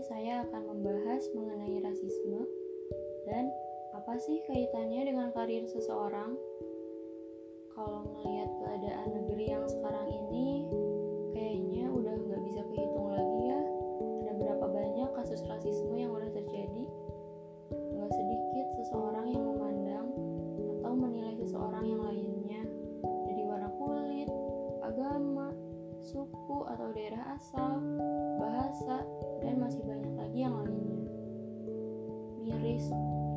saya akan membahas mengenai rasisme dan apa sih kaitannya dengan karir seseorang. Kalau melihat keadaan negeri yang sekarang ini, kayaknya udah nggak bisa kehitung lagi ya. Ada berapa banyak kasus rasisme yang udah terjadi? Nggak sedikit seseorang yang memandang atau menilai seseorang yang lainnya dari warna kulit, agama, suku atau daerah asal, bahasa,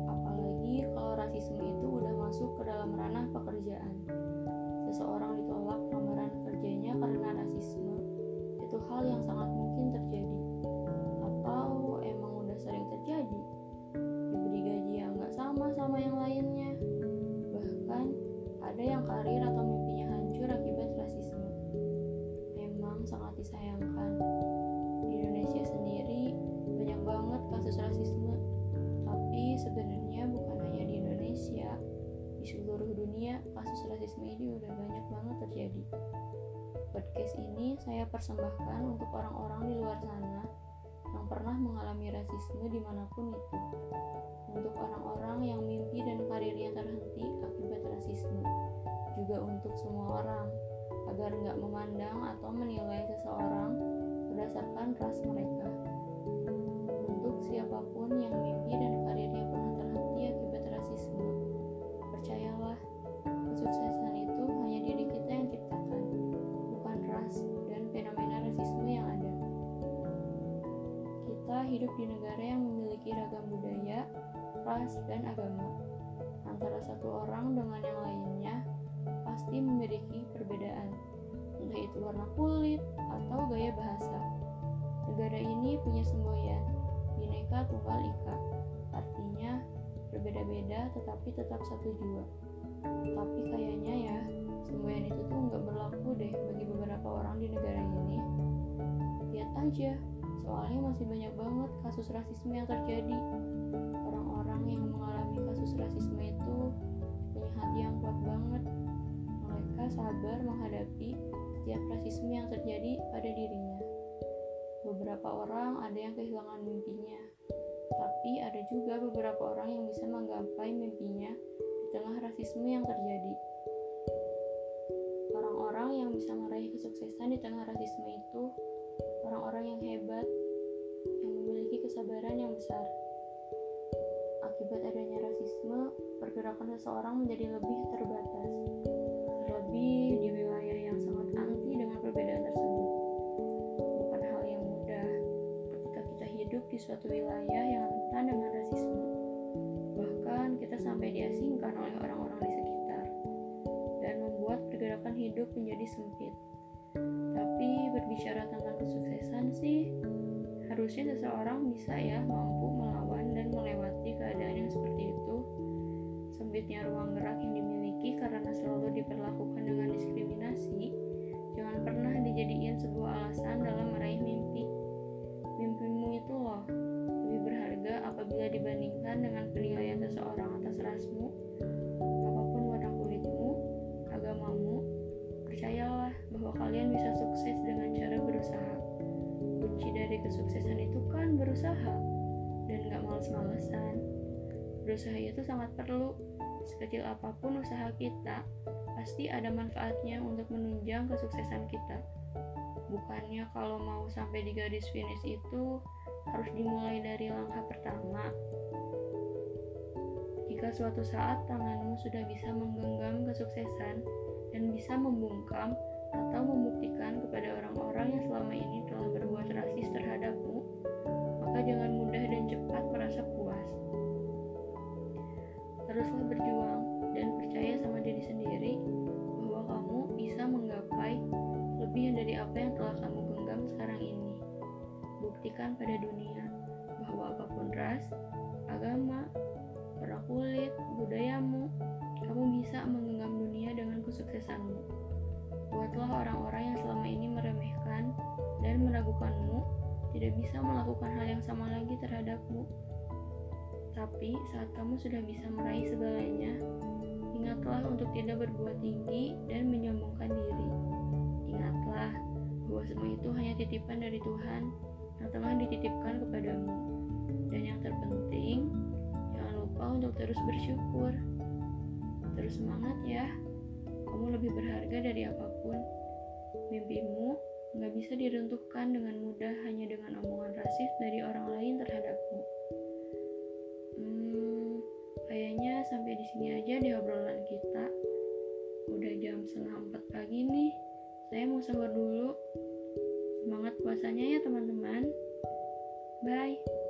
Apalagi kalau rasisme itu udah masuk ke dalam ranah pekerjaan. Seseorang ditolak lamaran kerjanya karena rasisme. Itu hal yang dunia kasus rasisme ini udah banyak banget terjadi. Podcast ini saya persembahkan untuk orang-orang di luar sana yang pernah mengalami rasisme di mana pun itu. Untuk orang-orang yang mimpi dan karirnya terhenti akibat rasisme. Juga untuk semua orang, agar nggak memandang atau menilai seseorang berdasarkan ras mereka. Untuk siapa pun yang mimpi dan hidup di negara yang memiliki ragam budaya, ras, dan agama. Antara satu orang dengan yang lainnya pasti memiliki perbedaan, entah itu warna kulit atau gaya bahasa. Negara ini punya semboyan, Bhinneka Tunggal Ika. Artinya, berbeda-beda tetapi tetap satu jua. Tapi kayaknya ya, semboyan itu tuh nggak berlaku deh bagi beberapa orang di negara ini. Lihat aja, soalnya masih banyak banget kasus rasisme yang terjadi. Orang-orang yang mengalami kasus rasisme itu punya hati yang kuat banget. Mereka sabar menghadapi setiap rasisme yang terjadi pada dirinya. Beberapa orang ada yang kehilangan mimpinya, tapi ada juga beberapa orang yang bisa menggapai mimpinya di tengah rasisme yang terjadi. Orang-orang yang bisa meraih kesuksesan di tengah rasisme itu kesabaran yang besar. Akibat adanya rasisme, pergerakan seseorang menjadi lebih terbatas, terlebih di wilayah yang sangat anti dengan perbedaan tersebut. Bukan hal yang mudah ketika kita hidup di suatu wilayah yang rentan dengan rasisme. Bahkan kita sampai diasingkan oleh orang-orang di sekitar dan membuat pergerakan hidup menjadi sempit. Tapi berbicara tentang kesuksesan sih, harusnya seseorang bisa ya mampu melawan dan melewati keadaan yang seperti itu. Sempitnya ruang gerak yang dimiliki karena selalu diperlakukan dengan diskriminasi, jangan pernah dijadikan sebuah alasan dalam meraih mimpi. Mimpimu itu loh, lebih berharga apabila dibandingkan dengan penilaian seseorang atas rasmu, Berusaha itu sangat perlu. Sekecil apa pun usaha kita, pasti ada manfaatnya untuk menunjang kesuksesan kita. Bukannya kalau mau sampai di garis finish itu harus dimulai dari langkah pertama. Jika suatu saat tanganmu sudah bisa menggenggam kesuksesan dan bisa membungkam atau agama, warna kulit, budayamu, kamu bisa menggenggam dunia dengan kesuksesanmu. Buatlah orang-orang yang selama ini meremehkan dan meragukanmu tidak bisa melakukan hal yang sama lagi terhadapmu. Tapi saat kamu sudah bisa meraih segalanya, ingatlah untuk tidak berbuat tinggi dan menyombongkan diri. Ingatlah bahwa semua itu hanya titipan dari Tuhan yang telah dititipkan kepadamu. Dan yang terpenting, lupa terus bersyukur. Terus semangat ya. Kamu lebih berharga dari apa pun. Mimpimu nggak bisa diruntuhkan dengan mudah hanya dengan omongan rasis dari orang lain terhadapmu. Hmm, kayaknya sampai di sini aja di obrolan kita. Udah jam setengah empat pagi nih. Saya mau sahur dulu. Semangat puasanya ya teman-teman. Bye.